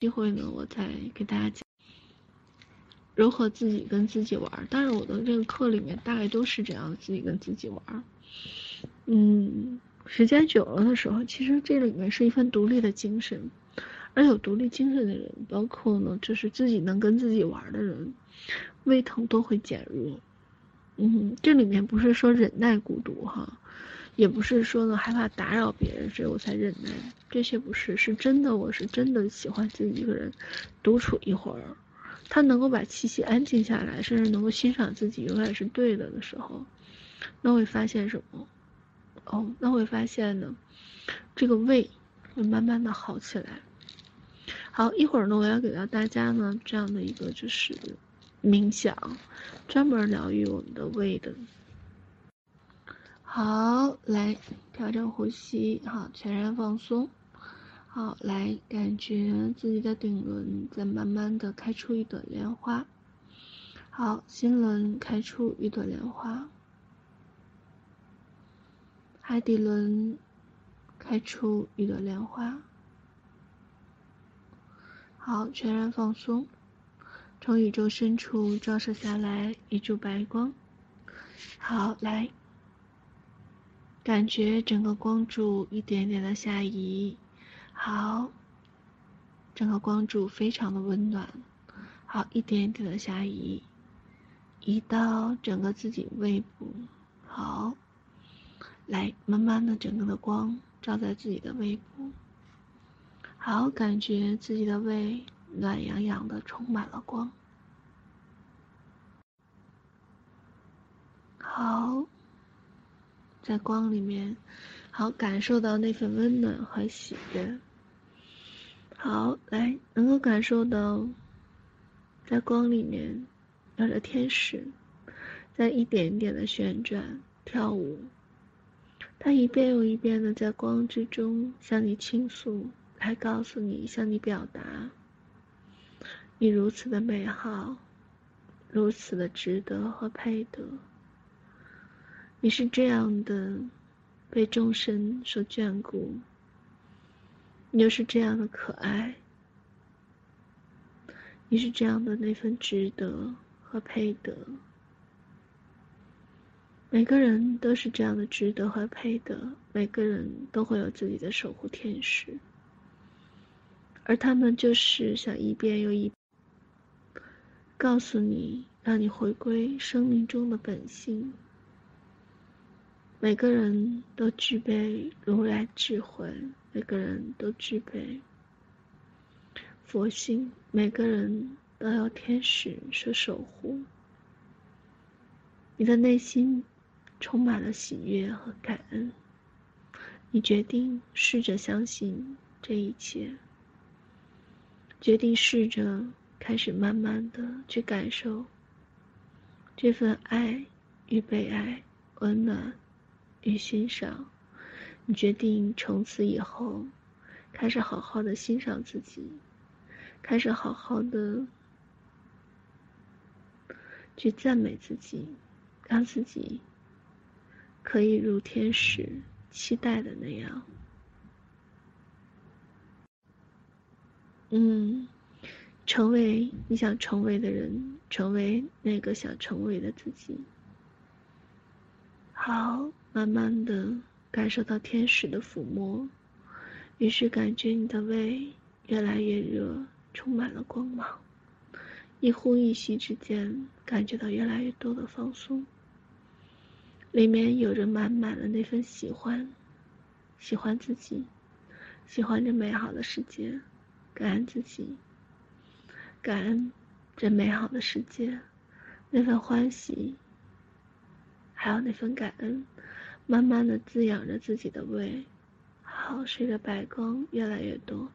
机会呢，我再给大家讲如何自己跟自己玩。当然，我的这个课里面大概都是这样，自己跟自己玩。嗯，时间久了的时候，其实这里面是一份独立的精神，而有独立精神的人，包括呢，就是自己能跟自己玩的人，胃疼都会减弱。嗯，这里面不是说忍耐孤独哈，也不是说呢害怕打扰别人，所以我才忍耐，这些不是，是真的，我是真的喜欢自己一个人独处一会儿，他能够把气息安静下来，甚至能够欣赏自己永远是对的的时候，那会发现什么？哦，那会发现呢，这个胃会慢慢的好起来。好，一会儿呢，我要给到大家呢这样的一个就是。冥想，专门疗愈我们的胃的。好，来调整呼吸，好，全然放松。好，来感觉自己的顶轮在慢慢的开出一朵莲花。好，心轮开出一朵莲花。海底轮开出一朵莲花。好，全然放松。从宇宙深处照射下来一束白光，好，来，感觉整个光柱一点点的下移，好，整个光柱非常的温暖，好，一点点的下移，移到整个自己胃部，好，来，慢慢的整个的光照在自己的胃部，好，感觉自己的胃。暖洋洋的，充满了光。好，在光里面，好感受到那份温暖和喜悦。好，来，能够感受到，在光里面，有着天使，在一点一点的旋转跳舞。他一遍又一遍的在光之中向你倾诉，来告诉你，向你表达。你如此的美好，如此的值得和配得。你是这样的被众生所眷顾，你又是这样的可爱，你是这样的那份值得和配得。每个人都是这样的值得和配得，每个人都会有自己的守护天使，而他们就是想一遍又一遍。告诉你，让你回归生命中的本性。每个人都具备如来智慧，每个人都具备佛性，每个人都有天使所守护。你的内心充满了喜悦和感恩，你决定试着相信这一切，决定试着。开始慢慢的去感受这份爱与被爱、温暖与欣赏。你决定从此以后开始好好的欣赏自己，开始好好的去赞美自己，让自己可以如天使期待的那样。嗯。成为你想成为的人，成为那个想成为的自己。好，慢慢的感受到天使的抚摸，于是感觉你的胃越来越热，充满了光芒。一呼一吸之间，感觉到越来越多的放松。里面有着满满的那份喜欢，喜欢自己，喜欢这美好的世界，感恩自己。感恩这美好的世界，那份欢喜，还有那份感恩，慢慢的滋养着自己的胃。好，随着白光越来越多，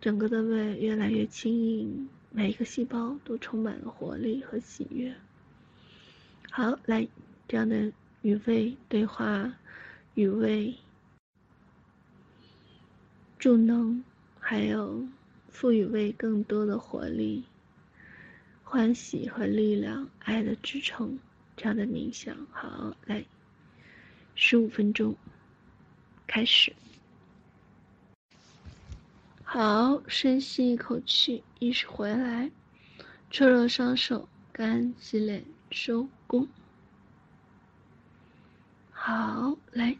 整个的胃越来越轻盈，每一个细胞都充满了活力和喜悦。好，来这样的与胃对话，与胃助能，还有。赋予胃更多的活力、欢喜和力量、爱的支撑，这样的冥想。好，来，十五分钟，开始。好，深吸一口气，意识回来，搓揉双手，感恩积累，收工。好，来，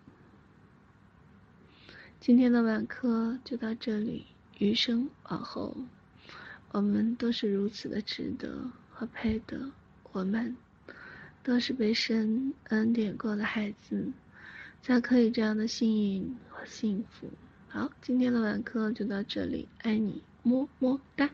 今天的晚课就到这里，余生往后，我们都是如此的值得和配得，我们都是被神恩典过的孩子，才可以这样的幸运和幸福。好，今天的晚课就到这里，爱你，么么哒。